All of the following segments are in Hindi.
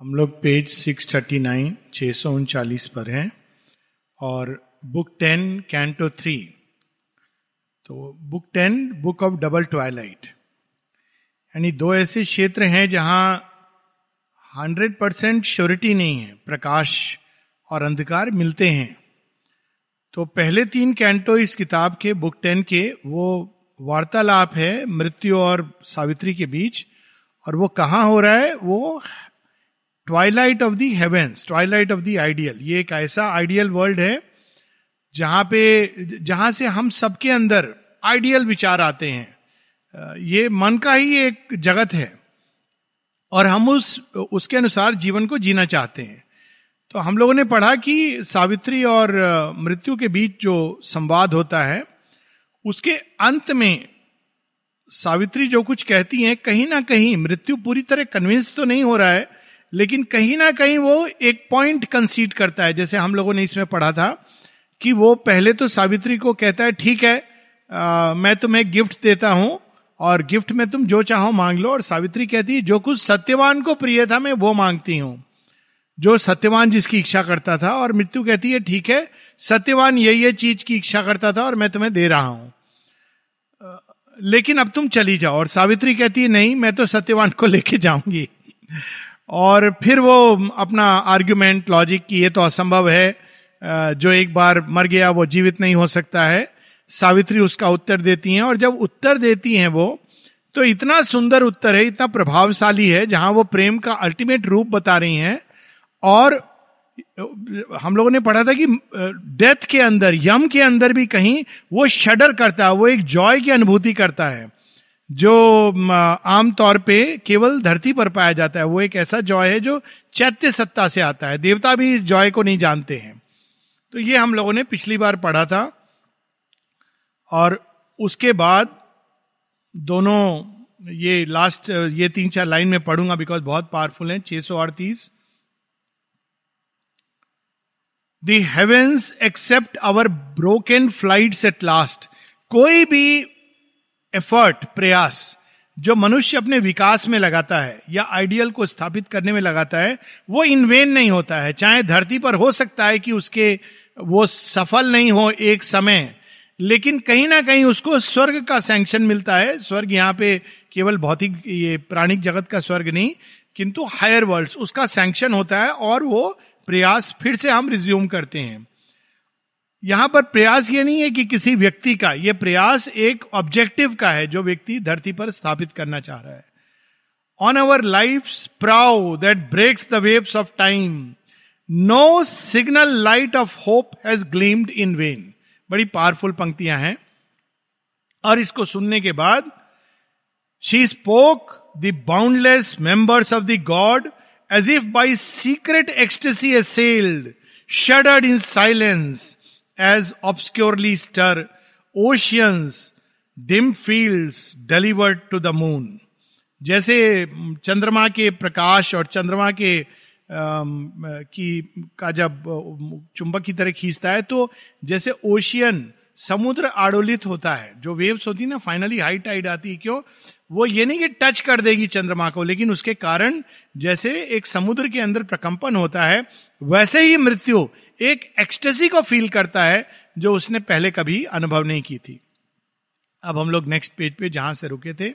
हम लोग पेज 639 छः सौ उनचालीस पर हैं और बुक टेन कैंटो थ्री तो book ten book of double twilight यानी दो ऐसे क्षेत्र हैं जहाँ हंड्रेड परसेंट श्योरिटी नहीं है, प्रकाश और अंधकार मिलते हैं। तो पहले तीन कैंटो इस किताब के बुक टेन के, वो वार्तालाप है मृत्यु और सावित्री के बीच, और वो कहाँ हो रहा है? वो twilight of the heavens twilight of the ideal ये एक ऐसा आइडियल वर्ल्ड है, जहाँ पे, जहाँ से हम सबके अंदर आइडियल विचार आते हैं। ये मन का ही एक जगत है, और हम उस, उसके अनुसार जीवन को जीना चाहते हैं। तो हम लोगों ने पढ़ा कि सावित्री और मृत्यु के बीच जो संवाद होता है, उसके अंत में सावित्री जो कुछ कहती हैं, कहीं ना कहीं मृत्यु पूरी तरह कन्विंस तो नहीं हो रहा है लेकिन कहीं ना कहीं वो एक पॉइंट कंसीड करता है। जैसे हम लोगों ने इसमें पढ़ा था कि वो पहले तो सावित्री को कहता है ठीक है आ, मैं तुम्हें गिफ्ट देता हूँ और गिफ्ट में तुम जो चाहो मांग लो। और सावित्री कहती है जो कुछ सत्यवान को प्रिय था मैं वो मांगती हूँ। जो सत्यवान जिसकी इच्छा करता था। और मृत्यु कहती है ठीक है सत्यवान ये ये चीज़ की इच्छा करता था और मैं तुम्हें दे रहा हूँ। लेकिन अब तुम चली जाओ। और सावित्री कहती है नहीं मैं तो सत्यवान को लेके जाऊँगी। और फिर वो अपना आर्ग्यूमेंट लॉजिक की ये तो असंभव है जो एक बार मर गया वो जीवित नहीं हो सकता है। सावित्री उसका उत्तर देती हैं और जब उत्तर देती हैं वो तो इतना सुंदर उत्तर है, इतना प्रभावशाली है, जहाँ वो प्रेम का अल्टीमेट रूप बता रही हैं। और, हम लोगों ने पढ़ा था कि डेथ के अंदर, यम के अंदर भी कहीं वो शडर करता है, वो एक जॉय की अनुभूति करता है। जो आमतौर पे केवल धरती पर पाया जाता है, वो एक ऐसा जॉय है जो चैत्य सत्ता से आता है। देवता भी इस जॉय को नहीं जानते हैं। तो ये हम लोगों ने पिछली बार पढ़ा था, और उसके बाद दोनों, ये लास्ट ये तीन चार लाइन में पढ़ूँगा बिकॉज़ बहुत पावरफुल है, छह सौ अड़तीस। The heavens except our broken flights at last कोई भी एफर्ट प्रयास, जो मनुष्य अपने विकास में लगाता है या आइडियल को स्थापित करने में लगाता है, वो इनवेन नहीं होता है। चाहे धरती पर हो सकता है कि उसके वो सफल नहीं हो एक समय, लेकिन कहीं ना कहीं उसको स्वर्ग का सैंक्शन मिलता है। स्वर्ग यहाँ पे केवल भौतिक ये प्राणिक जगत का स्वर्ग नहीं, किंतु हायर वर्ल्ड उसका सैंक्शन होता है और वो प्रयास फिर से हम रिज्यूम करते हैं। यहाँ पर प्रयास ये नहीं है कि किसी व्यक्ति का यह प्रयास एक ऑब्जेक्टिव का है जो व्यक्ति धरती पर स्थापित करना चाह रहा है। On our life prow that breaks the waves of time no signal light of hope has gleamed in vain बड़ी पावरफुल पंक्तियाँ हैं। और इसको सुनने के बाद she spoke the boundless members of the God as if by secret ecstasy assailed shuddered in silence as obscurely stir oceans dim fields delivered to the moon. जैसे चंद्रमा के प्रकाश और चंद्रमा के की, का जब, चुंबक की तरह खींचता है तो जैसे ओशियन समुद्र आड़ोलित होता है जो वेव्स होती है ना फाइनली हाई टाइड आती है, क्यों वो ये नहीं कि टच कर देगी चंद्रमा को, लेकिन उसके कारण जैसे एक समुद्र के अंदर प्रकंपन होता है, वैसे ही मृत्यु एक एक्सटेसी को फील करता है जो उसने पहले कभी अनुभव नहीं की थी। अब हम लोग नेक्स्ट पेज पे जहाँ से रुके थे।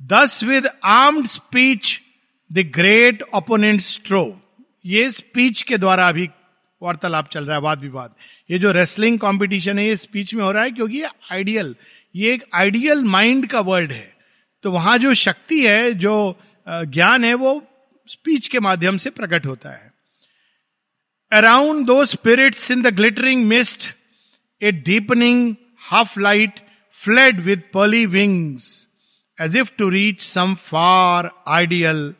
Thus with armed speech the great opponent strove ये स्पीच के द्वारा अभी वार्तालाप चल रहा है, वाद विवाद। ये जो रेसलिंग कंपटीशन है, ये स्पीच में हो रहा है क्योंकि ये आइडियल ये एक आइडियल माइंड का वर्ल्ड है। तो वहाँ जो शक्ति है, जो ज्ञान है, वो स्पीच के माध्यम से प्रकट होता है। Around two spirits in the glittering mist a deepening half light fled with pearly wings as if to reach some far ideal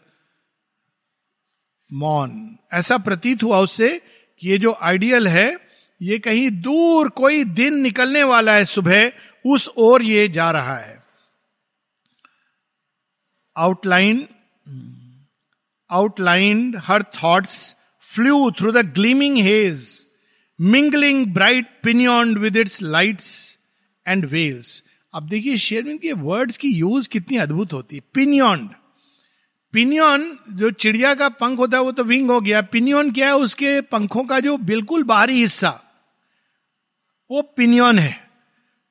मॉन ऐसा प्रतीत हुआ उससे कि ये जो आइडियल है, ये कहीं दूर कोई दिन निकलने वाला है सुबह, उस ओर ये जा रहा है। Outline outlined her thoughts flew through the gleaming haze, mingling bright pinioned with its lights and veils. अब देखिए शेयरविंद के वर्ड्स की यूज़ कितनी अद्भुत होती है। पिनियॉन्ड पिनियन जो चिड़िया का पंख होता है वो तो विंग हो गया। पिनियन क्या है? उसके पंखों का जो बिल्कुल बाहरी हिस्सा। वो पिनियन है।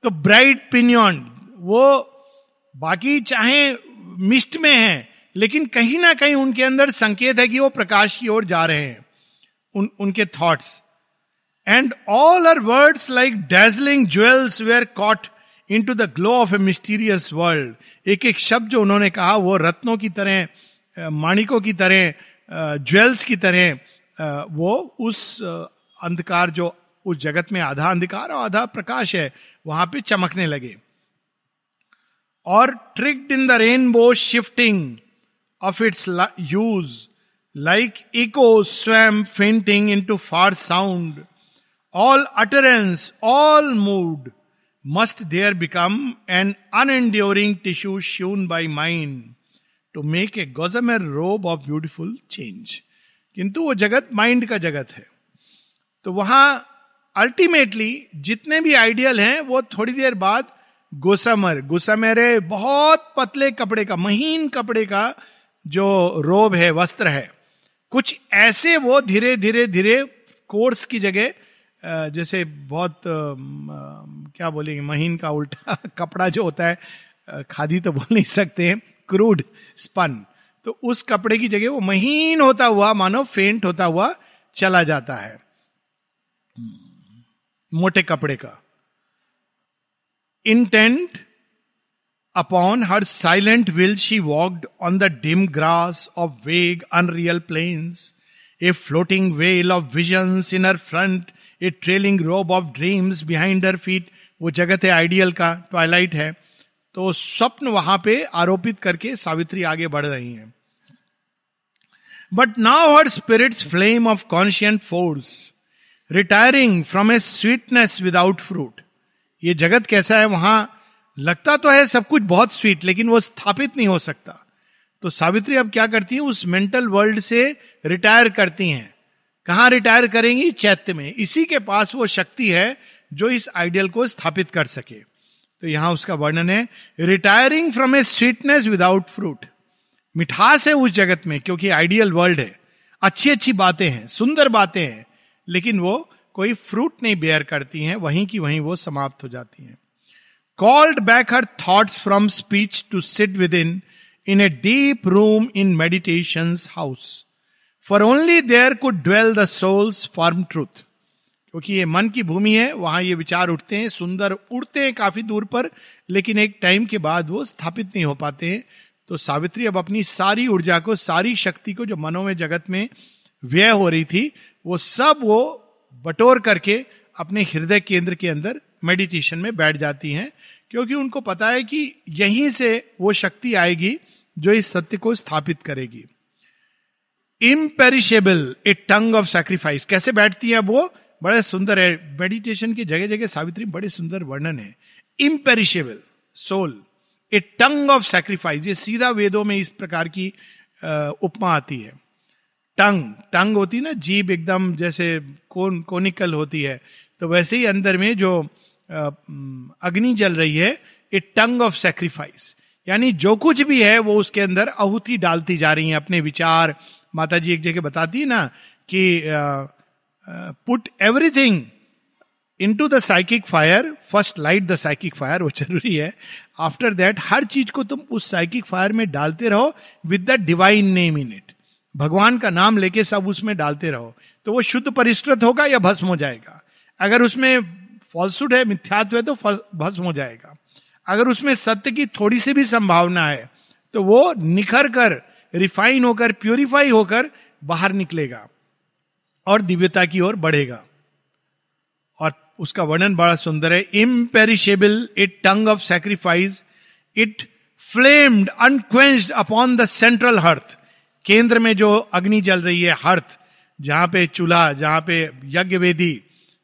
तो ब्राइट पिनियन वो बाकी चाहे मिस्ट में है लेकिन कहीं ना कहीं उनके अंदर संकेत है कि वो प्रकाश की ओर जा रहे हैं। उन, उनके thoughts and all her words like dazzling jewels were caught into the glow of a mysterious world एक एक शब्द जो उन्होंने कहा वो रत्नों की तरह माणिकों की तरह ज्वेल्स की तरह वो उस अंधकार जो उस जगत में आधा अंधकार और आधा प्रकाश है वहाँ पे चमकने लगे। और tricked in the rainbow shifting of its hues like echo स्वयं fainting into far sound all utterance all mood must there become an unenduring tissue spun by mind to make a gossamer robe of beautiful change किंतु वो जगत माइंड का जगत है। तो वहाँ अल्टीमेटली जितने भी आइडियल हैं, वो थोड़ी देर बाद गुसमर गुसमेरे बहुत पतले कपड़े का, महीन कपड़े का जो रोब है, वस्त्र है। कुछ ऐसे वो धीरे धीरे धीरे कोर्स की जगह जैसे बहुत क्या बोलेंगे, महीन का उल्टा कपड़ा जो होता है खादी तो बोल नहीं सकते हैं, क्रूड, स्पन। तो उस कपड़े की जगह वो महीन होता हुआ, मानो फेंट होता हुआ चला जाता है। मोटे कपड़े का। Intent upon her silent will she walked on the dim grass of vague unreal plains a floating veil of vision in her front a trailing robe of dreams behind her feet वो जगत है आइडियल का ट्वाइलाइट है। तो स्वप्न वहाँ पे आरोपित करके सावित्री आगे बढ़ रही हैं। But now her spirit's flame of conscient force retiring from a sweetness without fruit ये जगत कैसा है? वहाँ लगता तो है सब कुछ बहुत स्वीट लेकिन वो स्थापित नहीं हो सकता। तो सावित्री अब क्या करती है? उस मेंटल वर्ल्ड से रिटायर करती हैं। कहाँ रिटायर करेंगी? चैत्य में। इसी के पास वो शक्ति है जो इस आइडियल को स्थापित कर सके। तो यहाँ उसका वर्णन है retiring from a sweetness without fruit मिठास है उस जगत में, क्योंकि आइडियल वर्ल्ड है। अच्छी अच्छी बातें हैं, सुंदर बातें हैं, लेकिन वो कोई फ्रूट नहीं बेयर करती हैं, वहीं की वहीं वो समाप्त हो जाती हैं। Called back her thoughts from speech to sit within in a deep room in meditation house for only there could dwell the soul's firm truth क्योंकि ये मन की भूमि है, वहाँ ये विचार उठते हैं, सुंदर उड़ते हैं काफ़ी दूर पर, लेकिन एक टाइम के बाद वो स्थापित नहीं हो पाते हैं। तो सावित्री अब अपनी सारी ऊर्जा को, सारी शक्ति को जो मनो में जगत में व्यय हो रही थी, वो सब वो बटोर करके अपने हृदय केंद्र के अंदर मेडिटेशन में बैठ जाती हैं। क्योंकि उनको पता है कि यहीं से वो शक्ति आएगी जो इस सत्य को स्थापित करेगी। Imperishable a tongue of sacrifice कैसे बैठती है वो? बड़े सुंदर है। मेडिटेशन की जगह जगह सावित्री बड़े सुंदर वर्णन है। Imperishable soul a tongue of sacrifice ये सीधा वेदों में इस प्रकार की उपमा आती है। टंग टंग होती है ना? जीभ एकदम जैसे कोन कोनिकल होती है। तो वैसे ही अंदर में जो अग्नि जल रही है ए टंग ऑफ़ सेक्रीफाइस यानी जो कुछ भी है, वो उसके अंदर आहुति डालती जा रही है, अपने विचार। माता जी एक जगह बताती है ना कि put everything into the psychic fire first light the psychic fire वो ज़रूरी है। आफ्टर दैट हर चीज़ को तुम उस साइकिक फायर में डालते रहो with the divine name in it भगवान का नाम लेके सब उसमें डालते रहो। तो वो शुद्ध परिष्कृत होगा या भस्म हो जाएगा। अगर उसमें फॉल्सुड है, मिथ्यात्व है तो भस्म हो जाएगा। अगर उसमें सत्य की थोड़ी सी भी संभावना है तो वो निखर कर, रिफाइन होकर, प्योरीफाई होकर बाहर निकलेगा और दिव्यता की ओर बढ़ेगा। और उसका वर्णन बड़ा सुंदर है। Imperishable it tongue of sacrifice it flamed unquenched upon the central hearth केंद्र में जो अग्नि जल रही है हर्थ जहाँ पे चूल्हा, जहाँ पे यज्ञ वेदी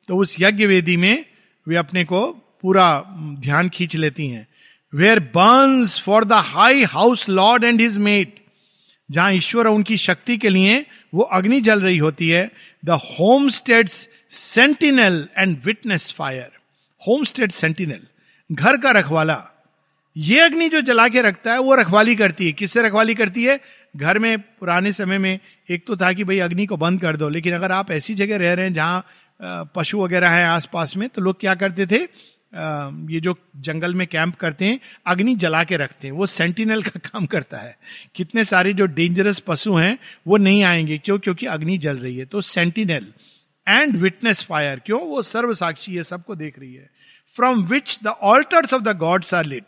तो उस यज्ञ वेदी में वे अपने को पूरा ध्यान खींच लेती हैं। Where burns for the high house lord and his mate जहाँ ईश्वर और उनकी शक्ति के लिए वो अग्नि जल रही होती है the homestead's sentinel and witness fire homestead sentinel घर का रखवाला। ये अग्नि जो जला के रखता है, वो रखवाली करती है। किससे रखवाली करती है? घर में, पुराने समय में एक तो था कि भाई अग्नि को बंद कर दो, लेकिन अगर आप ऐसी जगह रह रहे हैं जहाँ पशु वगैरह है आसपास में तो लोग क्या करते थे? ये जो जंगल में कैंप करते हैं, अग्नि जला के रखते हैं। वो सेंटिनल का काम करता है। कितने सारे जो डेंजरस पशु हैं, वो नहीं आएँगे। क्यों? क्योंकि अग्नि जल रही है। तो सेंटिनल एंड विटनेस फायर क्यों? वो सर्व साक्षी है, सबको देख रही है। From which the altars of the gods are lit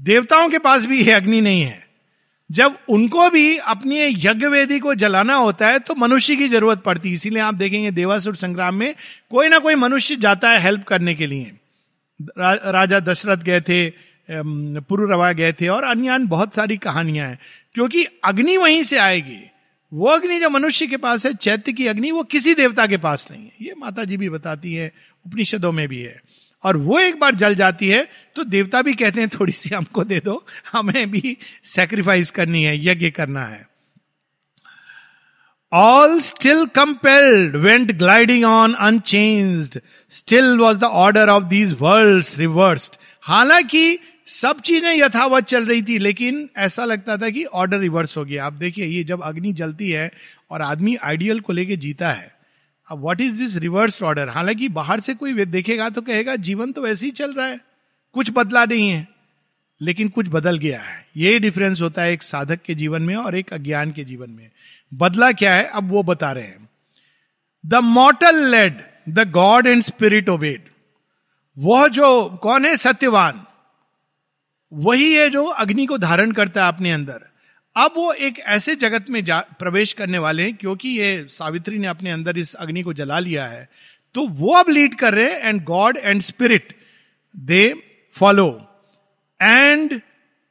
देवताओं के पास भी ये अग्नि नहीं है। जब उनको भी अपनी यज्ञ वेदी को जलाना होता है तो मनुष्य की ज़रूरत पड़ती है। इसीलिए आप देखेंगे देवासुर संग्राम में कोई ना कोई मनुष्य जाता है हेल्प करने के लिए। रा, राजा दशरथ गए थे पुरुरवा गए थे और अन्य अन्य बहुत सारी कहानियाँ हैं। क्योंकि अग्नि वहीं से आएगी। वो अग्नि जो मनुष्य के पास है चैत्य की अग्नि वो किसी देवता के पास नहीं है। ये माता जी भी बताती है उपनिषदों में भी है। और वो एक बार जल जाती है तो देवता भी कहते हैं थोड़ी सी हमको दे दो, हमें भी सेक्रीफाइस करनी है, यज्ञ करना है. All still compelled went gliding on unchanged still was the order of these world reversed हालाँकि, सब चीज़ें यथावत चल रही थी, लेकिन ऐसा लगता था कि ऑर्डर रिवर्स हो गया। आप देखिए, ये जब अग्नि जलती है और आदमी आइडियल को लेके जीता है अब what is this reverse order हालाँकि बाहर से कोई देखेगा तो कहेगा, जीवन तो वैसे ही चल रहा है। कुछ बदला नहीं है, लेकिन कुछ बदल गया है। ये डिफरेंस होता है एक साधक के जीवन में और एक अज्ञान के जीवन में। बदला क्या है? अब वो बता रहे हैं। The mortal led the God and spirit obeyed वह जो, कौन है? सत्यवान। वही है जो अग्नि को धारण करता है अपने अंदर। अब वो एक ऐसे जगत में प्रवेश करने वाले हैं, क्योंकि ये सावित्री ने अपने अंदर इस अग्नि को जला लिया है तो वो अब लीड कर रहे हैं and God and spirit they follow and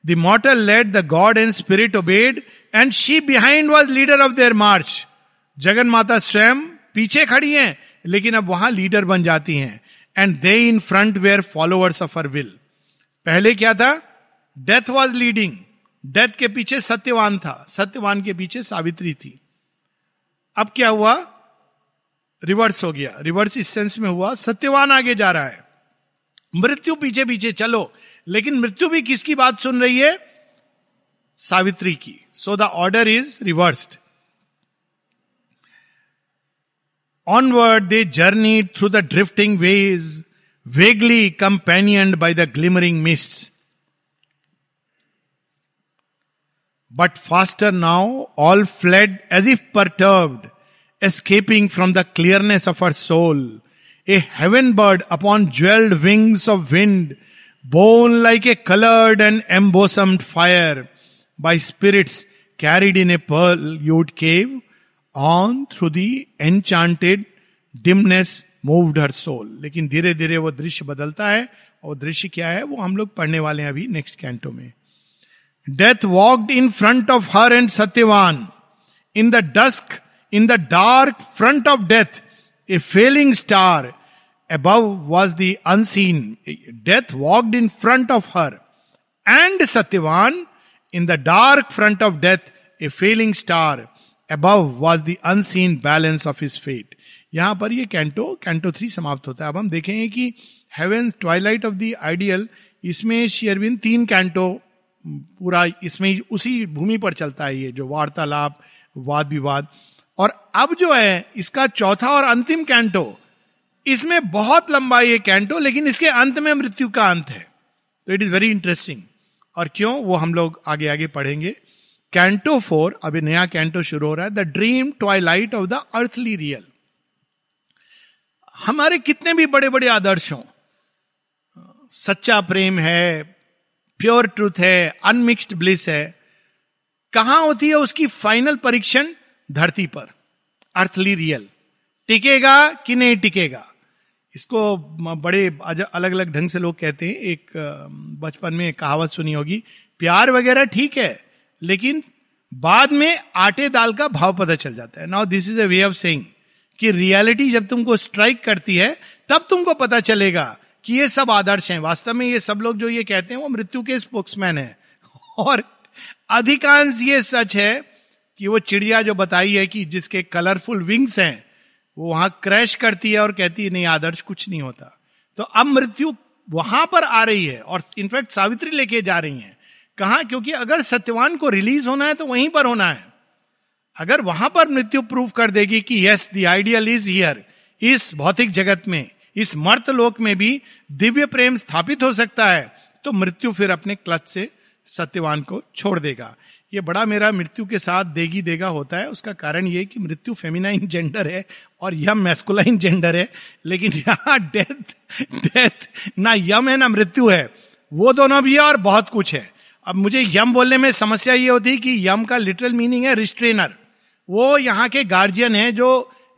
the mortal led the God and spirit obeyed and she behind was leader of their march Jagan माता स्वयं पीछे खड़ी हैं, लेकिन अब वहाँ लीडर बन जाती हैं। And they in front were followers of her will पहले क्या था? डेथ वॉज़ लीडिंग डेथ के पीछे सत्यवान था। सत्यवान के पीछे सावित्री थी। अब क्या हुआ? रिवर्स हो गया। रिवर्स इस सेंस में हुआ, सत्यवान आगे जा रहा है। मृत्यु पीछे पीछे, चलो। लेकिन मृत्यु भी किसकी बात सुन रही है? सावित्री की। So the order is reversed onward they journey through the drifting ways vaguely companion by the glimmering mist But faster now, all fled as if perturbed, escaping from the clearness of her soul. A heaven bird upon jeweled wings of wind, borne like a colored and embosomed fire, by spirits carried in a pearl hued cave, on through the enchanted dimness moved her soul लेकिन धीरे धीरे वो दृश्य बदलता है और दृश्य क्या है वो हम लोग पढ़ने वाले हैं अभी नेक्स्ट कैंटो में death walked in front of her and Satyavan in the dusk in the dark front of death a failing star अब was the unseen death walked in front of her and Satyavan in the dark front of death a failing star अब was the unseen balance of his fate यहाँ पर यह कैंटो कैंटो थ्री समाप्त होता है। अब हम देखेंगे कि heaven twilight of the ideal इसमें शेयरविन तीन कैंटो पूरा इसमें उसी भूमि पर चलता है ये, जो वार्तालाप वाद विवाद और अब जो है, इसका चौथा और अंतिम कैंटो, इसमें बहुत लंबा ये कैंटो, लेकिन इसके अंत में मृत्यु का अंत है। तो इट इज़ वेरी इंटरेस्टिंग और क्यों? वो हम लोग आगे आगे पढ़ेंगे। कैंटो फोर, अभी नया कैंटो शुरू हो रहा है। The dream twilight of the earthly real हमारे कितने भी बड़े बड़े आदर्श हों, सच्चा प्रेम है प्योर ट्रूथ है अनमिक्स्ड ब्लिस है, कहाँ होती है उसकी फाइनल परीक्षण? धरती पर। अर्थली रियल टिकेगा कि नहीं टिकेगा? इसको बड़े अलग अलग ढंग से लोग कहते हैं। एक बचपन में कहावत सुनी होगी, प्यार वगैरह ठीक है, लेकिन बाद में आटे दाल का भाव पता चल जाता है। Now this is a way of saying कि रियलिटी जब तुमको स्ट्राइक करती है, तब तुमको पता चलेगा कि ये सब आदर्श हैं। वास्तव में ये सब लोग जो ये कहते हैं, वो मृत्यु के स्पोक्समैन है। और अधिकांश ये सच है कि वो चिड़िया जो बताई है कि जिसके कलरफुल विंग्स हैं, वो वहाँ क्रैश करती है और कहती है, नहीं, आदर्श कुछ नहीं होता। तो अब मृत्यु वहाँ पर आ रही है और इनफैक्ट सावित्री लेके जा रही है। कहा? क्योंकि अगर सत्यवान को रिलीज़ होना है तो वहीं पर होना है। अगर वहाँ पर मृत्यु प्रूव कर देगी कि yes the ideal is here इस भौतिक जगत में। इस मर्त लोक में भी दिव्य प्रेम स्थापित हो सकता है तो मृत्यु फिर अपने क्लच से सत्यवान को छोड़ देगा। ये बड़ा मेरा मृत्यु के साथ देगी देगा होता है। उसका कारण ये कि मृत्यु फेमिनाइन जेंडर है और यम मैस्कुलाइन जेंडर है, लेकिन यहाँ डेथ डेथ ना यम है ना मृत्यु है। वो दोनों भी है और बहुत कुछ है। अब मुझे यम बोलने में समस्या ये होती कि यम का लिटरल मीनिंग है रिस्ट्रेनर वो यहाँ के गार्जियन है जो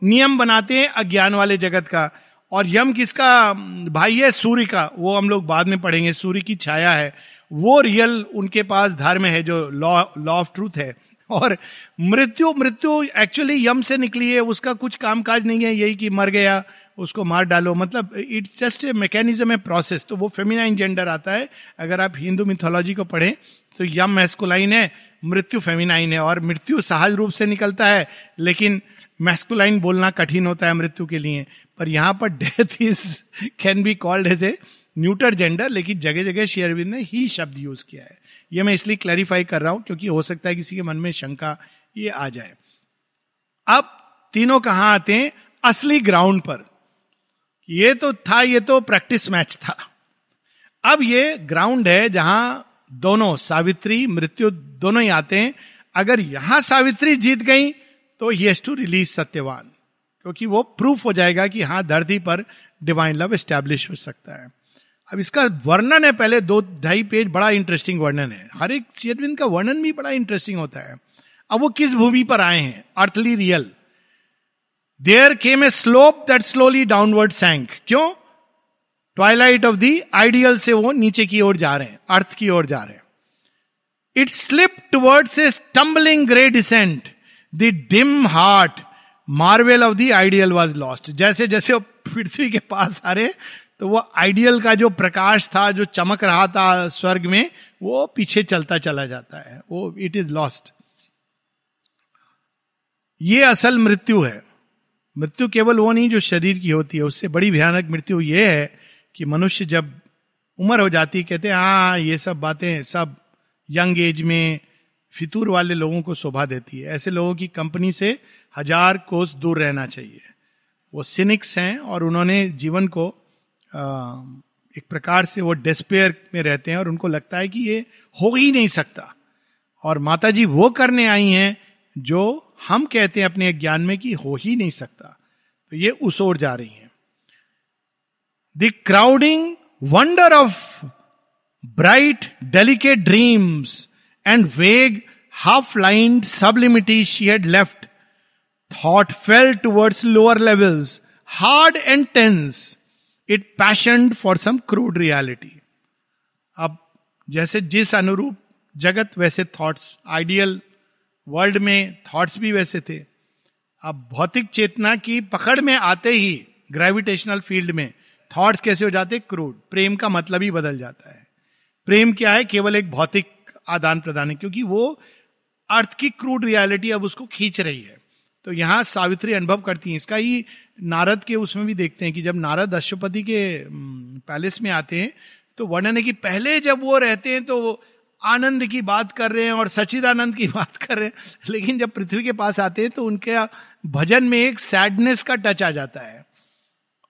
नियम बनाते हैं अज्ञान वाले जगत का। और यम किसका, भाई है सूर्य का, वो हम लोग बाद में पढ़ेंगे, सूर्य की छाया है। वो रियल उनके पास धर्म है जो लॉ लॉ ऑफ़ ट्रूथ है। और मृत्यु मृत्यु एक्चुअली यम से निकली है, उसका कुछ काम काज नहीं है, यही कि मर गया, उसको मार डालो। मतलब इट्स जस्ट ए मैकेनिज्म है प्रोसेस तो वो फेमिनाइन जेंडर आता है। अगर आप हिंदू मिथोलॉजी को पढ़ें तो यम मैस्कुलाइन है, मृत्यु फेमिनाइन है, और मृत्यु सहज रूप से निकलता है, लेकिन मैस्कुलाइन बोलना कठिन होता है मृत्यु के लिए। पर यहाँ पर death is can be called as a neuter gender लेकिन जगह जगह शेयरविंद ने ही शब्द यूज़ किया है। ये मैं इसलिए क्लैरिफाई कर रहा हूँ क्योंकि हो सकता है किसी के मन में शंका ये आ जाए। अब तीनों कहाँ आते हैं? असली ग्राउंड पर। ये तो था, ये तो प्रैक्टिस मैच था। अब ये ग्राउंड है जहाँ दोनों, सावित्री, मृत्यु दोनों ही आते हैं। अगर यहाँ सावित्री जीत गई तो ही टू रिलीज़ सत्यवान। क्योंकि वो प्रूफ हो जाएगा कि हाँ धरती पर डिवाइन लव स्टैब्लिश हो सकता है। अब इसका वर्णन है पहले दो ढाई पेज, बड़ा इंटरेस्टिंग वर्णन है। हर एक शेयरविंद का वर्णन भी बड़ा इंटरेस्टिंग होता है। अब वो किस भूमि पर आए हैं? Earthly real there came a slope that slowly downward sank क्यों? ट्वाइलाइट ऑफ़ दी आइडियल से वो नीचे की ओर जा रहे हैं अर्थ की ओर जा रहे हैं। It slip towards a stumbling grey descent the dim heart marvel of the ideal was lost. जैसे जैसे वो पृथ्वी के पास आ रहे तो वो आइडियल का जो प्रकाश था, जो चमक रहा था स्वर्ग में, वो पीछे चलता चला जाता है। वो इट इज़ लॉस्ट ये असल मृत्यु है। मृत्यु केवल वो नहीं जो शरीर की होती है, उससे बड़ी भयानक मृत्यु ये है कि मनुष्य जब उम्र हो जाती कहते हैं हाँ ये सब बातें सब यंग एज में फितूर वाले लोगों को शोभा देती है। ऐसे लोगों की कंपनी से हज़ार कोस दूर रहना चाहिए। वो सिनिक्स हैं और उन्होंने जीवन को एक प्रकार से वो डिस्पेयर में रहते हैं और उनको लगता है कि ये हो ही नहीं सकता। और माता जी वो करने आई हैं जो हम कहते हैं अपने ज्ञान में कि हो ही नहीं सकता। तो ये उस ओर जा रही हैं। The crowding wonder of bright delicate dreams and vague half line sublimity she had left thought fell towards lower levels hard and tense it passion for some crude reality अब जैसे जिस अनुरूप जगत वैसे थॉट्स आइडियल वर्ल्ड में थॉट्स भी वैसे थे। अब भौतिक चेतना की पकड़ में आते ही ग्रेविटेशनल फ़ील्ड में थॉट्स कैसे हो जाते? क्रूड प्रेम का मतलब ही बदल जाता है। प्रेम क्या है? केवल एक भौतिक आदान प्रदान है, क्योंकि वो अर्थ की क्रूड रियलिटी अब उसको खींच रही है। तो यहाँ सावित्री अनुभव करती है। इसका ही नारद के उसमें भी देखते हैं कि जब नारद अशुपति के पैलेस में आते हैं तो वर्णन है कि पहले जब वो रहते हैं तो आनंद की बात कर रहे हैं और सचिदानंद की बात कर रहे हैं। लेकिन जब पृथ्वी के पास आते हैं तो उनके भजन में एक सैडनेस का टच आ जाता है।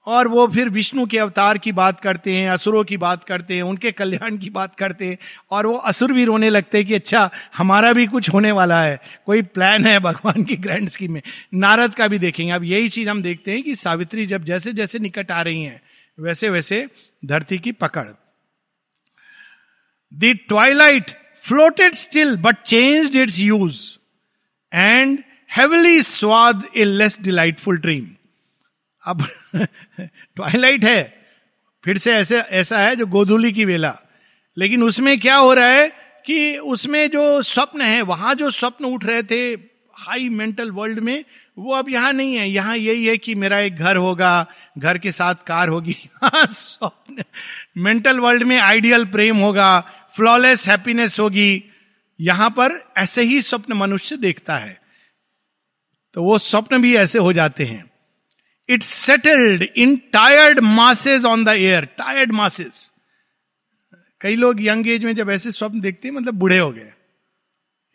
और वो फिर विष्णु के अवतार की बात करते हैं, असुरों की बात करते हैं, उनके कल्याण की बात करते हैं, और वो असुर भी रोने लगते हैं कि अच्छा हमारा भी कुछ होने वाला है, कोई प्लान है भगवान की ग्रैंड स्कीम में। नारद का भी देखेंगे। अब यही चीज़ हम देखते हैं कि सावित्री जब जैसे जैसे निकट आ रही हैं वैसे वैसे धरती की पकड़। The twilight floated still but change its hues and heavily swathed a less delightful dream अब ट्वाइलाइट है। फिर से ऐसे, ऐसा है जो गोधूली की वेला। लेकिन उसमें क्या हो रहा है कि उसमें जो स्वप्न है, वहाँ जो स्वप्न उठ रहे थे हाई मेंटल वर्ल्ड में, वो अब यहाँ नहीं है। यहाँ यही है कि मेरा एक घर होगा, घर के साथ कार होगी। स्वप्न। मेंटल वर्ल्ड में आइडियल प्रेम होगा फ्लॉलेस हैप्पीनेस होगी। यहाँ पर ऐसे ही स्वप्न मनुष्य देखता है। तो वो स्वप्न भी ऐसे हो जाते हैं। It settled in tired masses on the air tired masses कई लोग यंग एज में जब ऐसे स्वप्न देखते हैं मतलब बूढ़े हो गए।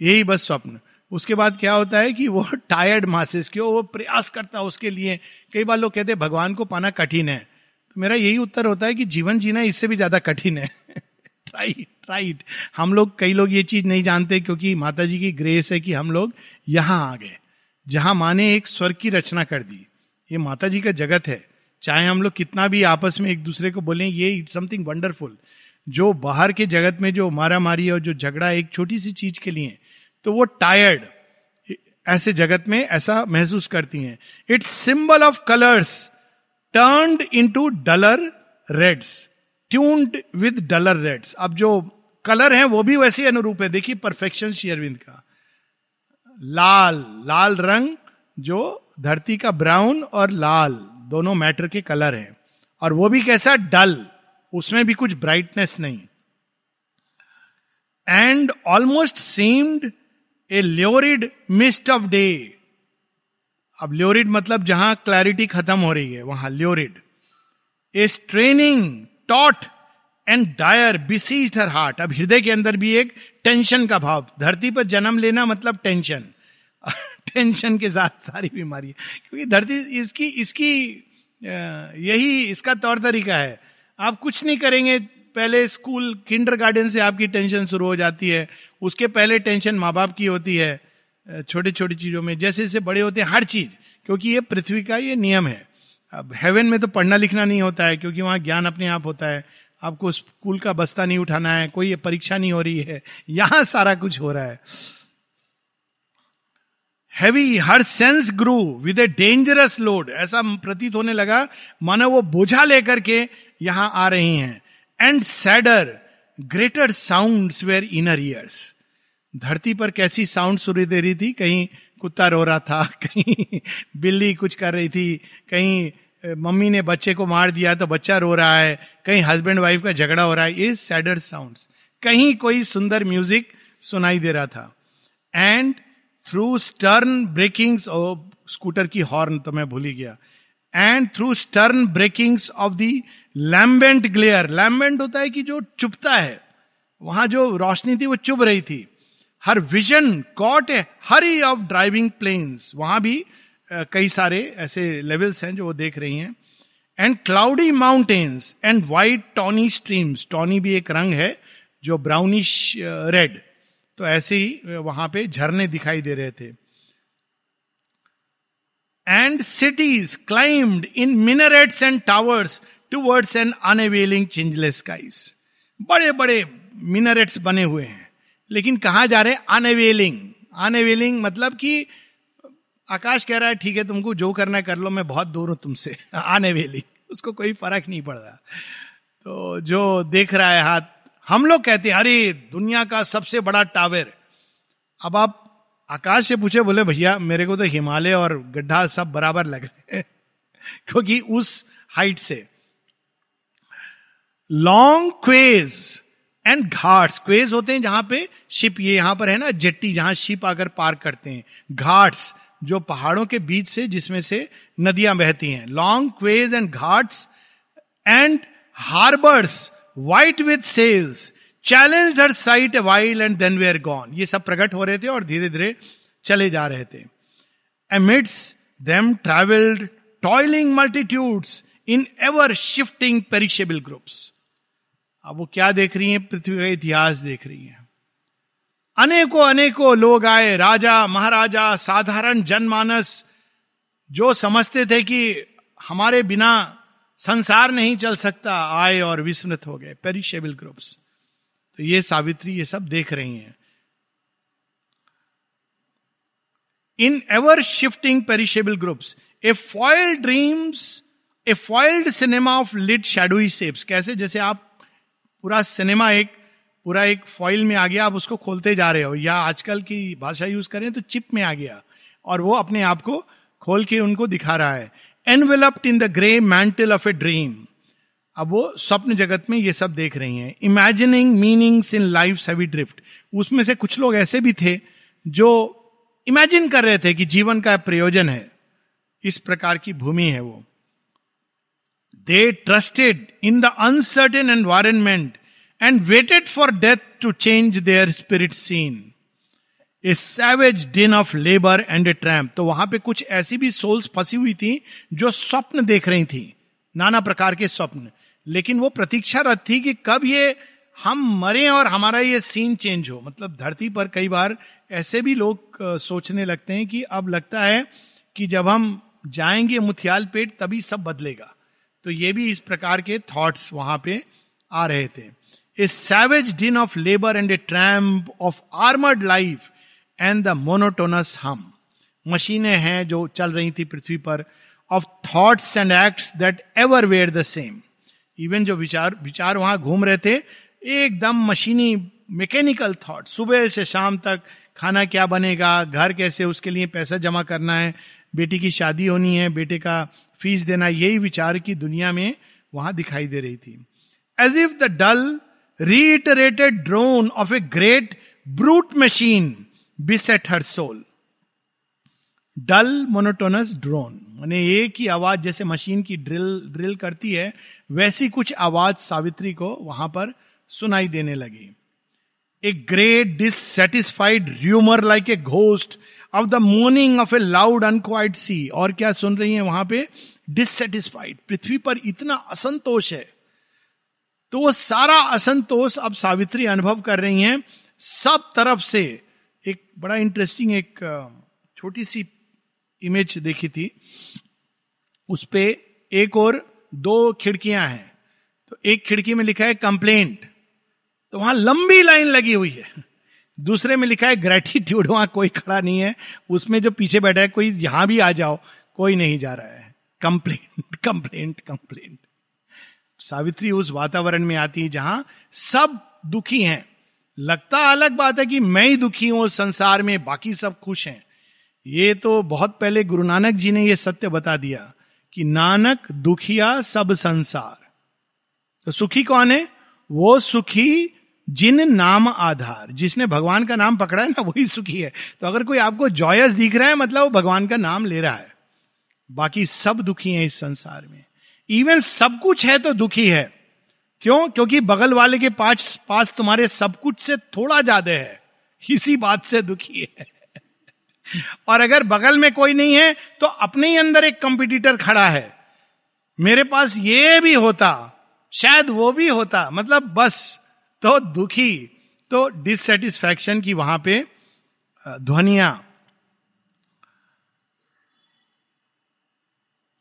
यही बस स्वप्न। उसके बाद क्या होता है कि वो टायर्ड मासेस क्यों वो प्रयास करता है उसके लिए। कई बार लोग कहते हैं, भगवान को पाना कठिन है। तो मेरा यही उत्तर होता है कि जीवन जीना इससे भी ज़्यादा कठिन है। राइट राइट हम लोग, कई लोग ये चीज़ नहीं जानते क्योंकि माता जी की ग्रेस है कि हम लोग यहाँ आ गए। जहाँ माने एक स्वर की रचना कर दी। ये माता जी का जगत है। चाहे हम लोग कितना भी आपस में एक दूसरे को बोलें, ये इट्स समथिंग वंडरफुल जो बाहर के जगत में जो मारा मारी और जो झगड़ा एक छोटी सी चीज़ के लिए तो वो टायर्ड ऐसे जगत में ऐसा महसूस करती हैं। Its symbol of colours turned into duller reds tuned with duller reds अब जो कलर है, वो भी वैसे अनुरूप है। देखिए परफेक्शन शेयरविंद का। लाल लाल रंग जो धरती का ब्राउन और लाल दोनों मैटर के कलर हैं, और वो भी कैसा डल, उसमें भी कुछ ब्राइटनेस नहीं। And almost seemed a lurid mist of day. अब ल्योरिड मतलब जहाँ क्लैरिटी खत्म हो रही है, वहाँ lurid a straining taut and dire besiege her heart. अब हृदय के अंदर भी एक टेंशन का भाव, धरती पर जन्म लेना मतलब टेंशन। टेंशन के साथ सारी बीमारी क्योंकि धरती इसकी इसकी यही इसका तौर तरीका है। आप कुछ नहीं करेंगे, पहले स्कूल किंडर गार्डन से आपकी टेंशन शुरू हो जाती है। उसके पहले टेंशन माँ बाप की होती है छोटी छोटी चीज़ों में। जैसे जैसे बड़े होते हैं, हर चीज़। क्योंकि ये पृथ्वी का ये नियम है। अब हेवन में तो पढ़ना लिखना नहीं होता है, क्योंकि वहाँ ज्ञान अपने आप होता है। आपको स्कूल का बस्ता नहीं उठाना है, कोई परीक्षा नहीं हो रही है। यहाँ सारा कुछ हो रहा है। Heavy her sense grew with a dangerous load ऐसा प्रतीत होने लगा, मानो वो बोझा लेकर के यहाँ आ रही हैं। And sadder greater sound were inner ears धरती पर कैसी साउंड सुनी दे रही थी? कहीं कुत्ता रो रहा था, कहीं बिल्ली कुछ कर रही थी, कहीं मम्मी ने बच्चे को मार दिया तो बच्चा रो रहा है, कहीं हस्बैंड वाइफ का झगड़ा हो रहा है, ये सैडर साउंड कहीं कोई सुंदर म्यूज़िक सुनाई दे रहा था। And through stern breakings scooter की हॉर्न तो मैं भूल ही गया and through stern breakings of the lambent glare lambent होता है कि जो चुपता है वहाँ जो रोशनी थी वो चुभ रही थी her vision caught a hurry of driving plains वहाँ भी कई सारे ऐसे लेवल्स हैं जो वो देख रही हैं and cloudy mountains and white tawny streams tawny भी एक रंग है जो ब्राउनिश रेड तो ऐसे ही वहाँ पे झरने दिखाई दे रहे थे। And cities climbed in minarets and towers towards an unveiling changeless skies बड़े बड़े मिनरेट्स बने हुए हैं, लेकिन कहा जा रहे हैं? अनवेलिंग अनवेलिंग मतलब कि, आकाश कह रहा है, ठीक है, तुमको जो करना है कर लो, मैं बहुत दूर हूँ तुमसे। अनवेलिंग उसको कोई फ़र्क नहीं पड़ रहा। तो जो देख रहा है हाथ हम लोग कहते हैं, अरे, दुनिया का सबसे बड़ा टावर। अब आप आकाश से पूछे, बोले, भैया, मेरे को तो हिमालय और गड्ढा सब बराबर लग रहे हैं। क्योंकि उस हाइट से। Long quays and ghats. Quays होते हैं जहाँ पे शिप ये यहाँ पर है ना जेट्टी जहाँ शिप आकर पार करते हैं। घाट्स, जो पहाड़ों के बीच से, जिसमें से नदियाँ बहती हैं। Long quays and ghats and harbours white with sails challenge her sight a while and then were gone ये सब प्रकट हो रहे थे और धीरे धीरे चले जा रहे थे। Amidst them travelled toiling multitudes in ever shifting perishable groups अब वो क्या देख रही हैं? पृथ्वी का इतिहास देख रही हैं। अनेकों अनेकों लोग आए। राजा, महाराजा, साधारण जनमानस जो समझते थे कि हमारे बिना संसार नहीं चल सकता, आए और विस्मृत हो गए पेरिशेबल ग्रुप्स तो ये सावित्री ये सब देख रही हैं। In ever shifting perishable groups a foiled dreams a foiled cinema of lit shadowy shapes कैसे? जैसे आप पूरा सिनेमा एक, पूरा एक फॉइल में आ गया, आप उसको खोलते जा रहे हो, या आजकल की भाषा यूज़ करें तो चिप में आ गया, और वो अपने आप को खोल के उनको दिखा रहा है। Enveloped in the grey mantle of a dream अब वो स्वप्न जगत में ये सब देख रही हैं। Imagining meanings in life heavy drift उसमें से कुछ लोग ऐसे भी थे जो इमेजिन कर रहे थे कि जीवन का प्रयोजन है। इस प्रकार की भूमि है वो। They trusted in the uncertain environment and waited for death to change their spirit scene a savage din of labour and a tramp तो वहाँ पे कुछ ऐसी भी सोल्स फंसी हुई थी जो स्वप्न देख रही थी। नाना प्रकार के स्वप्न। लेकिन वो प्रतीक्षारत थी कि कब ये हम मरे और हमारा ये सीन चेंज हो। मतलब धरती पर कई बार ऐसे भी लोग सोचने लगते हैं कि अब लगता है कि जब हम जाएँगे मुथियाल पेट, तभी सब बदलेगा। तो ये भी इस प्रकार के थॉट्स वहाँ पे आ रहे थे। A savage din of labour and a tramp of armoured life and the monotonous hum मशीनें हैं जो चल रही थी पृथ्वी पर of thoughts and acts that ever were the same even जो विचार विचार वहाँ घूम रहे थे, एकदम मशीनी मैकेनिकल थॉट सुबह से शाम तक खाना क्या बनेगा, घर कैसे, उसके लिए पैसा जमा करना है, बेटी की शादी होनी है, बेटे का फ़ीस देना, यही विचार की दुनिया में वहाँ दिखाई दे रही थी। As if the dull reiterated drone of a great brute machine beset her soul dull monotonous drone माने एक ही आवाज़ जैसे मशीन की ड्रिल ड्रिल करती है, वैसी कुछ आवाज़ सावित्री को वहाँ पर सुनाई देने लगी। A great dissatisfied rumour like a ghost of the morning of a loud unquiet sea और क्या सुन रही है वहाँ पे? डिससेटिस्फाइड पृथ्वी पर इतना असंतोष है। तो वो सारा असंतोष अब सावित्री अनुभव कर रही हैं सब तरफ़ से। एक बड़ा इंटरेस्टिंग एक छोटी सी इमेज देखी थी। उस पर एक और दो खिड़कियाँ हैं। तो एक खिड़की में लिखा है कंप्लेंट तो वहाँ लंबी लाइन लगी हुई है। दूसरे में लिखा है ग्रेटिट्यूड वहाँ कोई खड़ा नहीं है। उसमें जो पीछे बैठा है, कोई यहाँ भी आ जाओ, कोई नहीं जा रहा है। कंप्लेंट कंप्लेंट कंप्लेंट सावित्री उस वातावरण में आती है जहाँ सब दुखी हैं। लगता अलग बात है कि मैं ही दुखी हूँ संसार में बाकी सब खुश हैं। ये तो बहुत पहले गुरु नानक जी ने यह सत्य बता दिया कि नानक दुखिया सब संसार। तो सुखी कौन है? वो सुखी जिन नाम आधार। जिसने भगवान का नाम पकड़ा है ना, वही सुखी है। तो अगर कोई आपको जॉयस दिख रहा है मतलब वो भगवान का नाम ले रहा है। बाकी सब दुखी हैं इस संसार में। इवन सब कुछ है तो दुखी है। क्यों? क्योंकि बगल वाले के पास पास तुम्हारे सब कुछ से थोड़ा ज़्यादा है। इसी बात से दुखी है। और अगर बगल में कोई नहीं है तो अपने ही अंदर एक कंपिटिटर खड़ा है। मेरे पास ये भी होता, शायद वो भी होता मतलब बस तो दुखी तो डिससेटिस्फैक्शन की वहाँ पे ध्वनिया।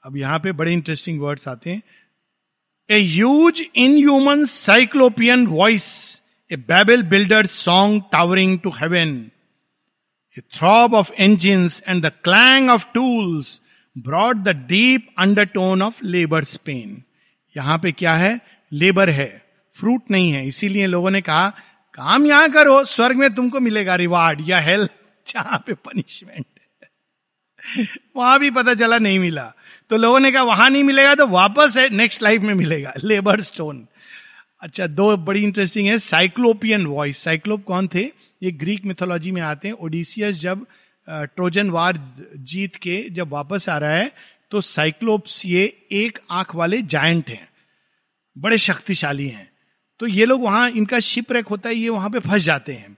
अब यहाँ पे बड़े इंटरेस्टिंग वर्ड्स आते हैं। A huge inhuman Cyclopean voice a Babel builder song towering to heaven a throb of engines and the clang of tools broad the deep undertone of labour span यहाँ पे क्या है? लेबर है. फ्रूट नहीं है. इसीलिए लोगों ने कहा, काम यहाँ करो, स्वर्ग में तुमको मिलेगा रिवार्ड या हेल्थ जहाँ पे पनिशमेंट वहाँ भी पता चला नहीं मिला। तो लोगों ने कहा, वहाँ नहीं मिलेगा तो वापस है नेक्स्ट लाइफ में मिलेगा. लेबर स्टोन अच्छा दो बड़ी इंटरेस्टिंग है साइक्लोपियन वॉइस साइक्लोप कौन थे? ये ग्रीक मिथोलॉजी में आते हैं। ओडिसियस जब ट्रोजन वार जीत के जब वापस आ रहा है तो साइक्लोप्स ये एक आँख वाले जायंट हैं। बड़े शक्तिशाली हैं। तो ये लोग वहाँ, इनका शिप रेक होता है, ये वहाँ पे फंस जाते हैं।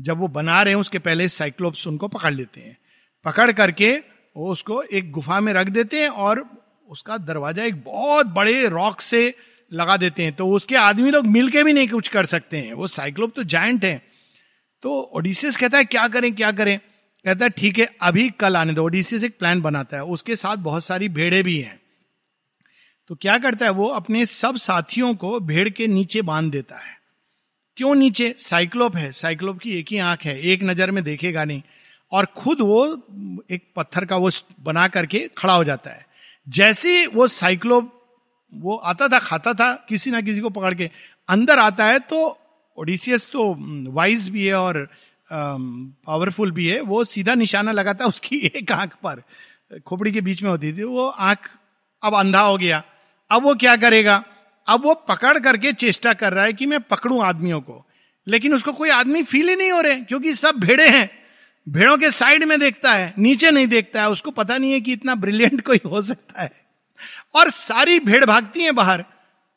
जब वो बना रहे हैं, उसके पहले साइक्लोप्स उनको पकड़ लेते हैं। पकड़ करके वो उसको एक गुफा में रख देते हैं और उसका दरवाज़ा एक बहुत बड़े रॉक से लगा देते हैं। तो उसके आदमी लोग मिलके भी नहीं कुछ कर सकते हैं। वो साइक्लोप तो जायंट है। तो ओडिसियस कहता है, क्या करें क्या करें? कहता है, ठीक है, अभी कल आने दो। ओडिसियस एक प्लान बनाता है। उसके साथ बहुत सारी भेड़े भी हैं। तो क्या करता है, वो अपने सब साथियों को भेड़ के नीचे बाँध देता है। क्यों नीचे? साइक्लोप है। साइक्लोप की एक ही आँख है। एक नज़र में देखेगा नहीं। और खुद वो एक पत्थर का वो बना करके खड़ा हो जाता है। जैसे वो साइक्लो, वो आता था, खाता था, किसी ना किसी को पकड़ के अंदर आता है तो ओडिसियस तो वाइज भी है और पावरफुल भी है। वो सीधा निशाना लगाता है उसकी एक आँख पर। खोपड़ी के बीच में होती थी, वो आँख अब अंधा हो गया। अब वो क्या करेगा? अब वो पकड़ करके चेष्टा कर रहा है कि मैं पकड़ू आदमियों को। लेकिन उसको कोई आदमी फील ही नहीं हो रहे, क्योंकि सब भेड़े हैं। भेड़ों के साइड में देखता है, नीचे नहीं देखता है, उसको पता नहीं है कि इतना ब्रिलियंट कोई हो सकता है। और सारी भेड़ भागती है बाहर।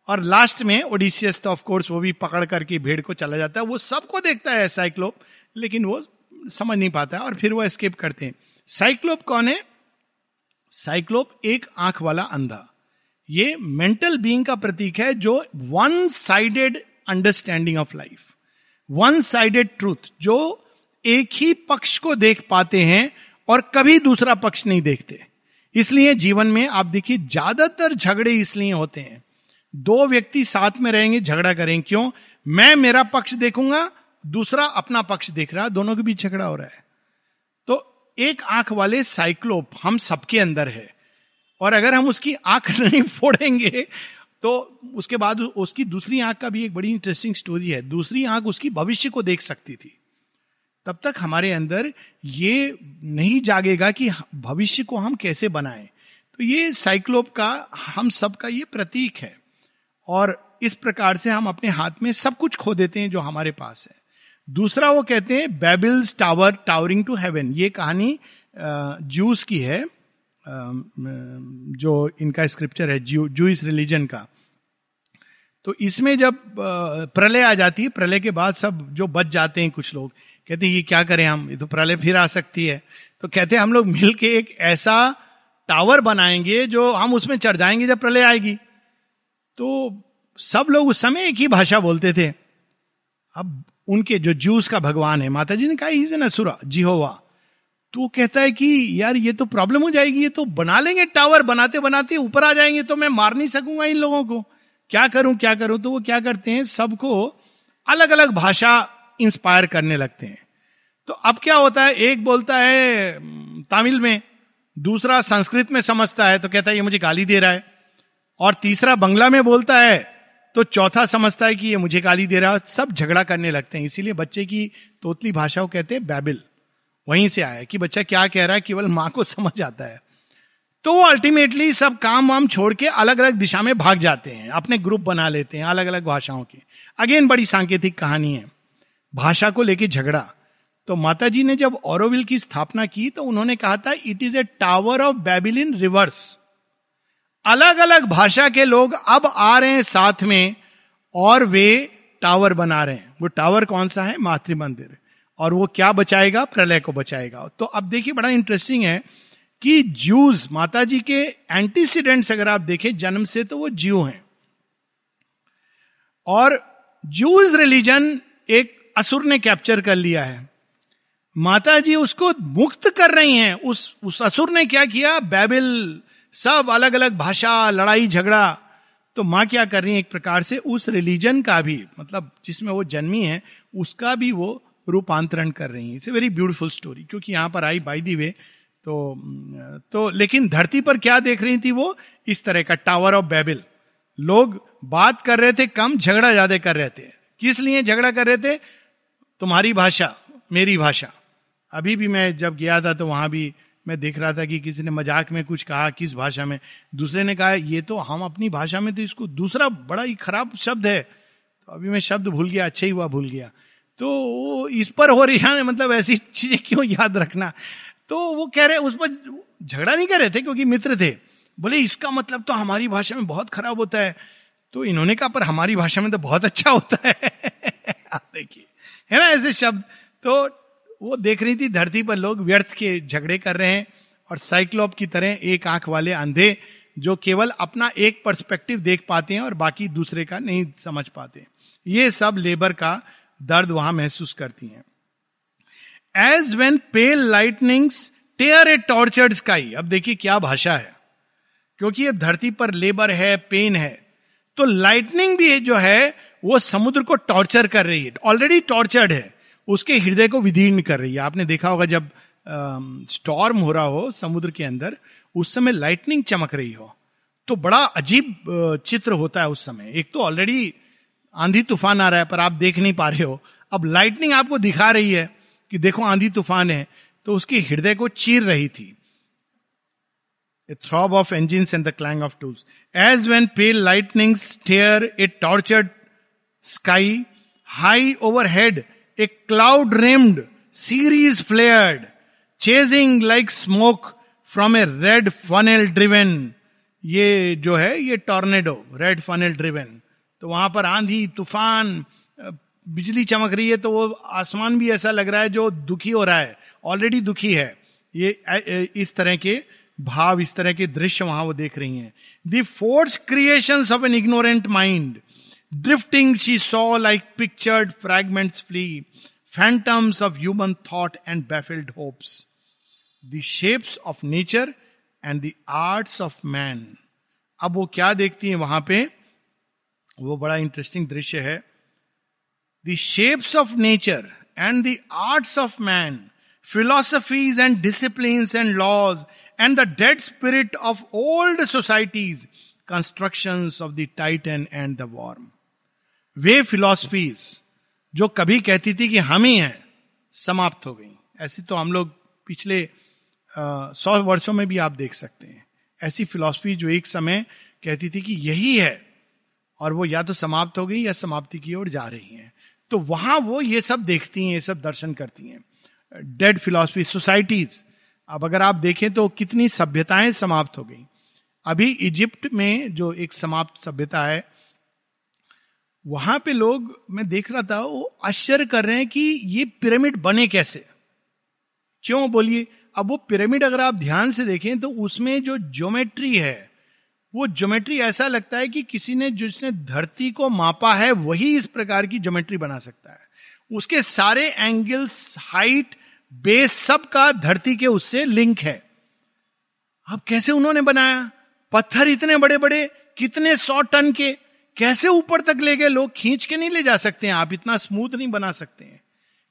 और लास्ट में ओडिसियस तो ऑफकोर्स वो भी पकड़ करके भेड़ को चला जाता है। वो सबको देखता है साइक्लोप लेकिन वो समझ नहीं पाता है और फिर वो एस्केप करते हैं। साइक्लोप कौन है? साइक्लोप एक आँख वाला अंधा। ये मेंटल बीइंग का प्रतीक है जो one sided understanding of life one sided truth जो एक ही पक्ष को देख पाते हैं और कभी दूसरा पक्ष नहीं देखते। इसलिए जीवन में आप देखिए, ज़्यादातर झगड़े इसलिए होते हैं। दो व्यक्ति साथ में रहेंगे, झगड़ा करेंगे क्यों? मैं मेरा पक्ष देखूँगा, दूसरा अपना पक्ष देख रहा है। दोनों के बीच झगड़ा हो रहा है। तो एक आँख वाले साइक्लोप हम सबके अंदर है। और अगर हम उसकी आँख नहीं फोड़ेंगे तो उसके बाद उसकी दूसरी आँख का भी एक बड़ी इंटरेस्टिंग स्टोरी है। दूसरी आँख उसकी भविष्य को देख सकती थी। तब तक हमारे अंदर ये नहीं जागेगा कि भविष्य को हम कैसे बनाएँ। तो ये साइक्लोप का, हम सब का ये प्रतीक है। और इस प्रकार से हम अपने हाथ में सब कुछ खो देते हैं जो हमारे पास है। दूसरा वो कहते हैं Babel's tower towering to heaven ये कहानी जूस की है। जो इनका स्क्रिप्चर है जूस रिलीजन का। तो इसमें जब प्रलय आ जाती है, प्रलय के बाद सब जो बच जाते हैं कुछ लोग कहते हैं ये क्या करें हम? ये तो प्रलय फिर आ सकती है। तो कहते हैं हम लोग मिलके एक ऐसा टावर बनाएँगे जो हम उसमें चढ़ जाएँगे जब प्रलय आएगी। तो सब लोग उस समय एक ही भाषा बोलते थे। अब उनके जो जूस का भगवान है माता जी ने कहा इज़ एन असुरा जिहोवा। तो कहता है कि, यार, ये तो प्रॉब्लम हो जाएगी, ये तो बना लेंगे टावर, बनाते बनाते ऊपर आ जाएँगे तो मैं मार नहीं सकूँगा इन लोगों को। क्या करूँ क्या करूँ? तो वो क्या करते हैं, सबको अलग अलग भाषा इंस्पायर करने लगते हैं। तो अब क्या होता है? एक बोलता है तमिल में, दूसरा संस्कृत में समझता है तो कहता है, ये मुझे गाली दे रहा है। और तीसरा बंगला में बोलता है तो चौथा समझता है कि ये मुझे गाली दे रहा है। सब झगड़ा करने लगते हैं। इसीलिए बच्चे की तोतली भाषा को कहते हैं बैबिल। वहीं से आया कि बच्चा क्या कह रहा है, केवल माँ को समझ आता है। तो वो अल्टीमेटली सब काम वाम छोड़ के अलग अलग दिशा में भाग जाते हैं। अपने ग्रुप बना लेते हैं अलग अलग भाषाओं के। अगेन बड़ी सांकेतिक कहानी है। भाषा को लेके झगड़ा। तो माता जी ने जब ओरोविल की स्थापना की तो उन्होंने कहा था it is a tower of Babel in reverse अलग अलग भाषा के लोग अब आ रहे हैं साथ में, और वे टावर बना रहे हैं। वो टावर कौन सा है? मातृ मंदिर। और वो क्या बचाएगा? प्रलय को बचाएगा। तो अब देखिए, बड़ा इंटरेस्टिंग है कि ज्यूज माता जी के एंटीसीडेंट्स अगर आप देखें, जन्म से तो वो ज्यू हैं। और ज्यूज रिलीजन एक असुर ने कैप्चर कर लिया है। माता जी उसको मुक्त कर रही हैं। उस उस असुर ने क्या किया? बैबिल, सब अलग अलग भाषा, लड़ाई, झगड़ा। तो माँ क्या कर रही है? एक प्रकार से उस रिलीजन का भी मतलब जिसमें वो जन्मी है, उसका भी वो रूपांतरण कर रही है। It's a very beautiful story, क्योंकि यहाँ पर आई बाई दी वे। तो तो लेकिन धरती पर क्या देख रही थी वो? इस तरह का टावर ऑफ़ बेबिल। लोग बात कर रहे थे, कम झगड़ा ज़्यादा कर रहे थे। किस लिए झगड़ा कर रहे थे? तुम्हारी भाषा, मेरी भाषा। अभी भी मैं जब गया था तो वहाँ भी मैं देख रहा था कि किसी ने मज़ाक में कुछ कहा, किस भाषा में। दूसरे ने कहा, ये तो हम अपनी भाषा में तो इसको दूसरा बड़ा ही खराब शब्द है। तो अभी मैं शब्द भूल गया अच्छा ही हुआ, भूल गया। तो इस पर हो रही है मतलब ऐसी चीज़ें क्यों याद रखना? तो वो कह रहे, उस पर झगड़ा नहीं कर रहे थे, क्योंकि मित्र थे। बोले, इसका मतलब तो हमारी भाषा में बहुत खराब होता है। तो इन्होंने कहा, पर हमारी भाषा में तो बहुत अच्छा होता है। आप देखिए। है ना ऐसे शब्द? तो वो देख रही थी धरती पर लोग व्यर्थ के झगड़े कर रहे हैं और साइक्लोप की तरह एक आँख वाले अंधे जो केवल अपना एक पर्सपेक्टिव देख पाते हैं और बाकी दूसरे का नहीं समझ पाते ये सब लेबर का दर्द वहाँ महसूस करती हैं। As when pale lightnings tear a tortured sky अब देखिए क्या भाषा है। क्योंकि अब धरती पर लेबर है पेन है। तो लाइटनिंग भी जो है वो समुद्र को टॉर्चर कर रही है। ऑलरेडी टॉर्चर्ड है। उसके हृदय को विदीर्ण कर रही है। आपने देखा होगा जब स्टॉर्म हो रहा हो समुद्र के अंदर, उस समय लाइटनिंग चमक रही हो। तो बड़ा अजीब चित्र होता है उस समय। एक तो ऑलरेडी आंधी तूफ़ान आ रहा है, पर आप देख नहीं पा रहे हो। अब लाइटनिंग आपको दिखा रही है कि देखो आंधी तूफ़ान है। तो उसकी हृदय को चीर रही थी। Throb of engine and the clang of tools as when pale lightning stare a tortured sky high overhead a cloud rimmed series flared chasing like smoke from a red funnel driven ये जो है, ये टॉर्नेडो रेड फनेल ड्रिवेन तो वहाँ पर आंधी, तूफ़ान बिजली चमक रही है तो वो आसमान भी ऐसा लग रहा है जो दुखी हो रहा है। ऑलरेडी दुखी है। ये इस तरह के भाव, इस तरह के दृश्य वहाँ वो देख रही हैं। The force creation of an ignorant mind drifting she saw like pictured fragments flee phantoms of human thought and baffled hopes the shapes of nature and the arts of man अब वो क्या देखती हैं वहाँ पे? वो बड़ा इंटरेस्टिंग दृश्य है। The shapes of nature and the arts of man philosophies and disciplines and laws and the dead spirit of old societies, constructions of the Titan and the worm. वे फिलॉसफीज जो कभी कहती थी कि हम ही हैं, समाप्त हो गई। ऐसी तो हम लोग पिछले सौ वर्षों में भी आप देख सकते हैं। ऐसी फिलॉसफी जो एक समय कहती थी कि यही है और वो या तो समाप्त हो गई या समाप्ति की ओर जा रही हैं। तो वहाँ वो ये सब देखती हैं, ये सब दर्शन करती हैं। डेड फिलॉसफी सोसाइटीज अब अगर आप देखें तो कितनी सभ्यताएँ समाप्त हो गई। अभी इजिप्ट में जो एक समाप्त सभ्यता है वहाँ पे लोग, मैं देख रहा था, वो आश्चर्य कर रहे हैं कि ये पिरामिड बने कैसे? क्यों? बोलिए, अब वो पिरामिड अगर आप ध्यान से देखें तो उसमें जो ज्योमेट्री है, वो ज्योमेट्री ऐसा लगता है कि किसी ने, जिसने धरती को मापा है, वही इस प्रकार की ज्योमेट्री बना सकता है। उसके सारे एंगल्स, हाइट, बेस, सब का धरती के उससे लिंक है। अब कैसे उन्होंने बनाया? पत्थर इतने बड़े बड़े कितने सौ टन के कैसे ऊपर तक ले गए लोग खींच के नहीं ले जा सकते हैं? आप इतना स्मूथ नहीं बना सकते हैं।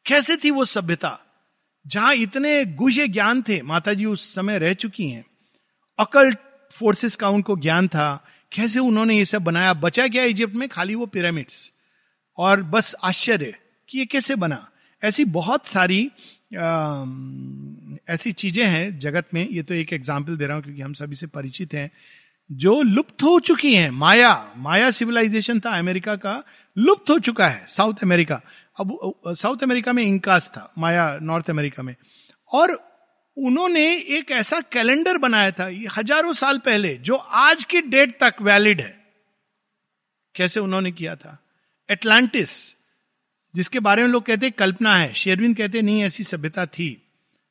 कैसे थी वो सभ्यता? जहाँ इतने गुह्य ज्ञान थे माता जी उस समय रह चुकी हैं। अकल्ट फोर्सेस का उनको ज्ञान था। कैसे उन्होंने ये सब बनाया? बचा क्या इजिप्ट में? खाली वो पिरामिड्स। और बस आश्चर्य कि ये कैसे बना? ऐसी बहुत सारी आ, ऐसी चीज़ें हैं जगत में। ये तो एक एग्ज़ाम्पल दे रहा हूँ क्योंकि हम सभी से परिचित हैं। जो लुप्त हो चुकी हैं, माया माया सिविलाइजेशन था अमेरिका का, लुप्त हो चुका है, साउथ अमेरिका। अब साउथ अमेरिका में इंकास था, माया नॉर्थ अमेरिका में। और उन्होंने एक ऐसा कैलेंडर बनाया था, ये हज़ारों साल पहले, जो आज की डेट तक वैलिड है। कैसे उन्होंने किया था? एटलांटिस जिसके बारे में लोग कहते हैं कल्पना है शेरविंद कहते नहीं, ऐसी सभ्यता थी।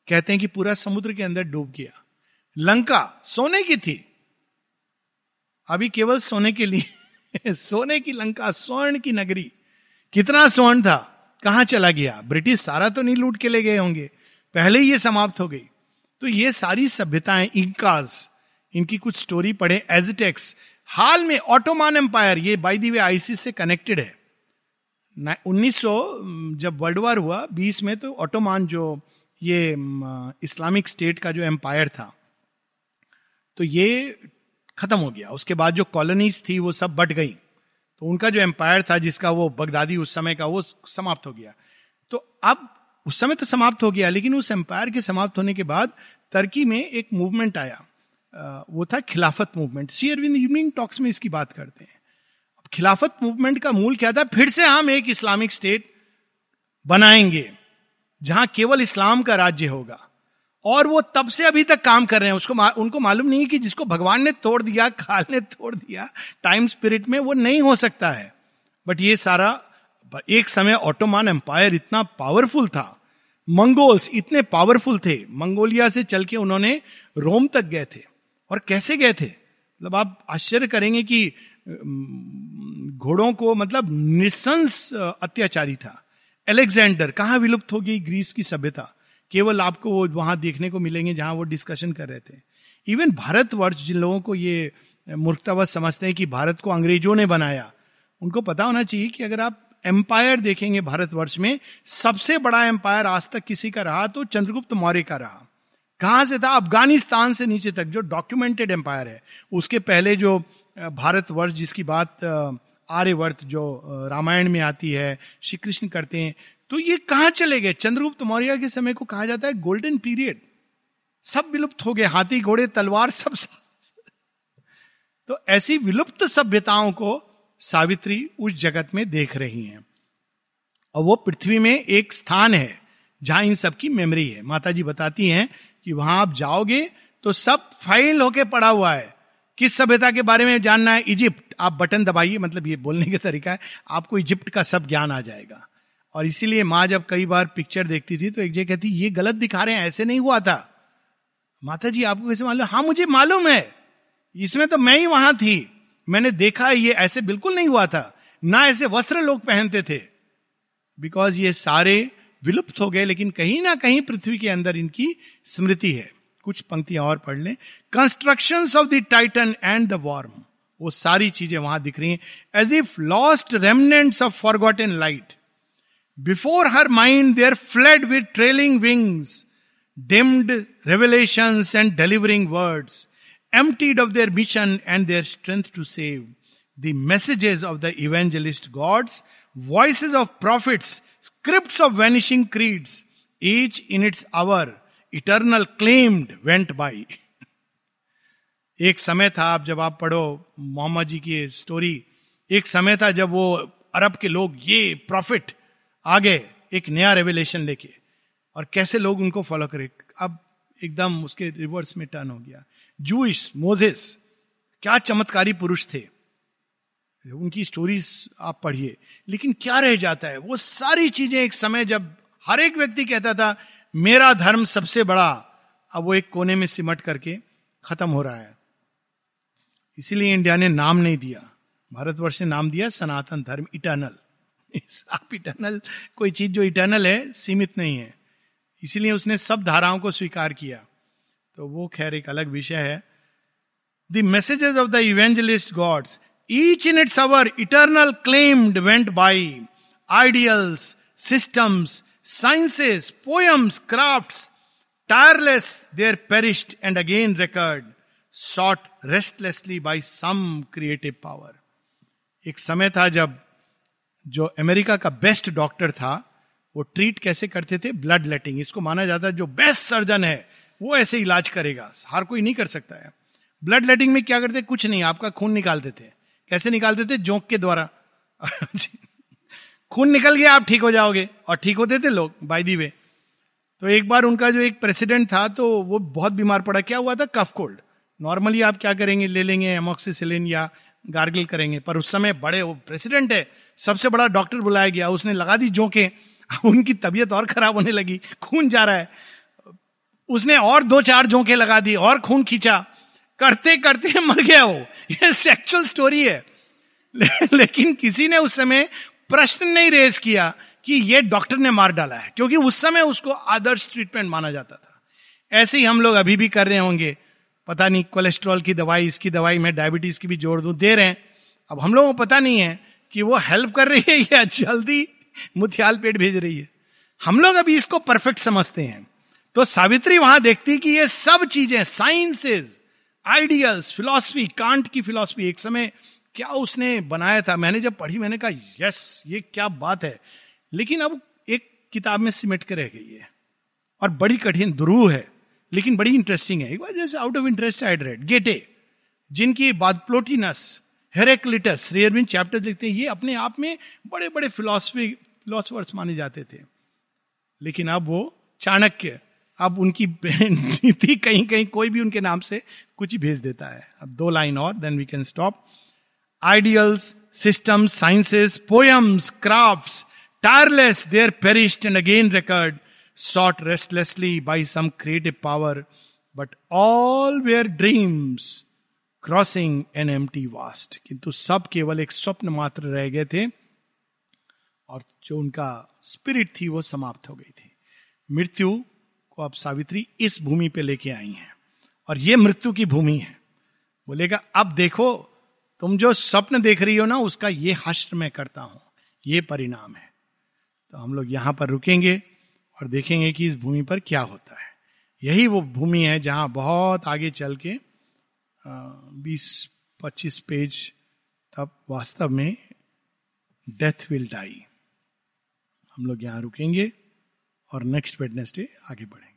कहते हैं कि पूरा समुद्र के अंदर डूब गया। लंका, सोने की थी। अभी केवल सोने के लिए, सोने की लंका, स्वर्ण की नगरी। कितना स्वर्ण था? कहाँ चला गया? ब्रिटिश सारा तो नहीं लूट के ले गए होंगे। पहले ही ये समाप्त हो गई। तो ये सारी सभ्यताएँ इंकाज इनकी कुछ स्टोरी पढ़े। एजटेक्स हाल में ऑटोमान एम्पायर ये बाई दी वे आईसी से कनेक्टेड है। 1900 जब वर्ल्ड वॉर हुआ 20 में तो ऑटोमान जो, ये इस्लामिक स्टेट का जो एम्पायर था। तो ये खत्म हो गया। उसके बाद जो कॉलोनीज थी, वो सब बट गई। तो उनका जो एम्पायर था, जिसका वो बगदादी उस समय का, वो समाप्त हो गया। तो अब उस समय तो समाप्त हो गया, लेकिन उस एम्पायर के समाप्त होने के बाद टर्की में एक मूवमेंट आया। वो था Khilafat movement Sri Aurobindo Evening Talks में इसकी बात करते हैं। खिलाफत मूवमेंट का मूल क्या था? फिर से हम एक इस्लामिक स्टेट बनाएँगे, जहाँ केवल इस्लाम का राज्य होगा। और वो तब से अभी तक काम कर रहे हैं। उसको उनको मालूम नहीं है कि जिसको भगवान ने तोड़ दिया खाल ने तोड़ दिया, टाइम स्पिरिट में वो नहीं हो सकता है। बट ये सारा, एक समय ऑटोमान एम्पायर इतना पावरफुल था। मंगोल्स इतने पावरफुल थे। मंगोलिया से चल के उन्होंने रोम तक गए थे। और कैसे गए थे? मतलब आप आश्चर्य करेंगे कि घोड़ों को मतलब निसंस अत्याचारी था। एलेक्जेंडर कहा विलुप्त हो गई ग्रीस की सभ्यता? केवल आपको वो वहाँ देखने को मिलेंगे जहाँ वो डिस्कशन कर रहे थे। इवन भारतवर्ष, जिन लोगों को ये मूर्खतावत समझते हैं कि भारत को अंग्रेज़ों ने बनाया, उनको पता होना चाहिए कि अगर आप एम्पायर देखेंगे भारतवर्ष में, सबसे बड़ा एम्पायर आज तक किसी का रहा तो चंद्रगुप्त मौर्य का रहा। कहाँ से था? अफ़गानिस्तान से नीचे तक, जो डॉक्यूमेंटेड एम्पायर है। उसके पहले जो भारतवर्ष जिसकी बात आर्यवर्त जो रामायण में आती है श्री कृष्ण करते हैं तो ये कहाँ चले गए? चंद्रगुप्त मौर्य के समय को कहा जाता है गोल्डन पीरियड सब विलुप्त हो गए, हाथी, घोड़े, तलवार, सब तो ऐसी विलुप्त सभ्यताओं को सावित्री उस जगत में देख रही हैं। और वो पृथ्वी में एक स्थान है, जहाँ इन सबकी मेमोरी है। माता जी बताती हैं कि वहाँ आप जाओगे तो सब फ़ाइल होके पड़ा हुआ है। किस सभ्यता के बारे में जानना है? इजिप्ट आप बटन दबाइए मतलब ये बोलने का तरीका है, आपको इजिप्ट का सब ज्ञान आ जाएगा। और इसीलिए माँ जब कई बार पिक्चर देखती थी तो एक जगह कहती, ये गलत दिखा रहे हैं, ऐसे नहीं हुआ था। माता जी आपको कैसे मालूम? हाँ मुझे मालूम है। इसमें तो मैं ही वहाँ थी। मैंने देखा, ये ऐसे बिल्कुल नहीं हुआ था। ना ऐसे वस्त्र लोग पहनते थे। बिकॉज़ ये सारे विलुप्त हो गए, लेकिन कहीं ना कहीं पृथ्वी के अंदर इनकी स्मृति है। कुछ पंक्तियाँ और पढ़ लें। Construction of the Titan and the worm वो सारी चीज़ें वहाँ दिख रही हैं as if lost remnants of forgotten light before her mind there fled with trailing wings dimmed revelations and delivering words emptied of their mission and their strength to save. The messages of the evangelist gods, voices of prophets, scripts of vanishing creeds, each in its hour, eternal claimed went by. एक समय था आप जब आप पढ़ो मोहम्मद जी की स्टोरी एक समय था जब वो अरब के लोग ये प्रॉफिट आ गए एक नया रेवलेशन लेके। और कैसे लोग उनको फॉलो करें? अब एकदम उसके रिवर्स में टर्न हो गया। जूस मोजेस क्या चमत्कारी पुरुष थे? उनकी स्टोरीज आप पढ़िए। लेकिन क्या रह जाता है? वो सारी चीज़ें एक समय जब हर एक व्यक्ति कहता था, मेरा धर्म सबसे बड़ा। अब वो एक कोने में सिमट करके खत्म हो रहा है। इसीलिए इंडिया ने नाम नहीं दिया। भारतवर्ष ने नाम दिया सनातन धर्म इटर्नल आप इटर्नल कोई चीज़ जो इटर्नल है, सीमित नहीं है। इसीलिए उसने सब धाराओं को स्वीकार किया। तो वो खैर एक अलग विषय है। The messages of the evangelist gods each in its hour eternal claimed went by ideals systems sciences poems craft tireless there perished and again recurred sought restlessly by some creative power एक समय था जब जो अमेरिका का बेस्ट डॉक्टर था, वो ट्रीट कैसे करते थे? Bloodletting. इसको माना जाता है जो बेस्ट सर्जन है, वो ऐसे इलाज करेगा। हर कोई नहीं कर सकता है। ब्लड लेटिंग में क्या करते? कुछ नहीं, आपका खून निकालते थे। कैसे निकालते थे? जोंक के द्वारा। खून निकल गया, आप ठीक हो जाओगे। और ठीक होते थे लोग बाई दी वे तो एक बार उनका जो एक प्रेसिडेंट था तो वो बहुत बीमार पड़ा। क्या हुआ था? Cough cold. नॉर्मली आप क्या करेंगे? ले लेंगे एमोक्सीसिलिन या गार्गिल करेंगे। पर उस समय बड़े वो प्रेसिडेंट है सबसे बड़ा डॉक्टर बुलाया गया उसने लगा दी जोंके उनकी तबीयत और खराब होने लगी खून जा रहा है। उसने और दो चार जोंके लगा दी और खून खींचा। करते करते मर गया वो। ये सेक्चुअल स्टोरी है। ले, लेकिन किसी ने उस समय प्रश्न नहीं रेज किया कि ये डॉक्टर ने मार डाला है क्योंकि उस समय उसको आदर्श ट्रीटमेंट माना जाता था। ऐसे ही हम लोग अभी भी कर रहे होंगे। पता नहीं कोलेस्ट्रॉल की दवाई, इसकी दवाई मैं डायबिटीज़ की भी जोड़ दूँ, दे रहे हैं। अब हम लोगों को पता नहीं है कि वो हेल्प कर रही है या जल्दी मुथियाल पेट भेज रही है। हम लोग अभी इसको परफेक्ट समझते हैं। तो सावित्री वहाँ देखती कि ये सब चीज़ें साइंसेज आइडियल्स, फिलॉसफी, कांट की फिलॉसफी, एक समय क्या उसने बनाया था? मैंने जब पढ़ी, मैंने कहा, यस, ये क्या बात है। लेकिन अब एक किताब में सिमट के रह गई है। और बड़ी कठिन दुरू है। लेकिन बड़ी इंटरेस्टिंग है। एक बार जैसे out of interest I read Goethe जिनकी बाद प्लोटिनस हेरेक्लिटस रेयरविन चैप्टर लिखते हैं, ये अपने आप में बड़े बड़े फिलोसफी फिलोसफर्स माने जाते थे। लेकिन अब वो चाणक्य, अब उनकी नीति कहीं कहीं कोई भी उनके नाम से कुछ ही भेज देता है। अब दो लाइन और then we can stop ideals systems sciences poems craft tireless there perished and again recurred sought restlessly by some creative power but all were dreams crossing an empty vast किंतु सब केवल एक स्वप्न मात्र रह गए थे और जो उनका स्पिरिट थी वो समाप्त हो गई थी। मृत्यु को अब सावित्री इस भूमि पे लेके आई हैं और ये मृत्यु की भूमि है। बोलेगा, अब देखो, तुम जो स्वप्न देख रही हो ना, उसका ये हश्र मैं करता हूँ, ये परिणाम है। तो हम लोग यहाँ पर रुकेंगे। और देखेंगे कि इस भूमि पर क्या होता है। यही वो भूमि है जहाँ बहुत आगे चल के बीस, पच्चीस पेज तब वास्तव में डेथ विल डाई हम लोग यहाँ रुकेंगे और नेक्स्ट वेडनेसडे आगे बढ़े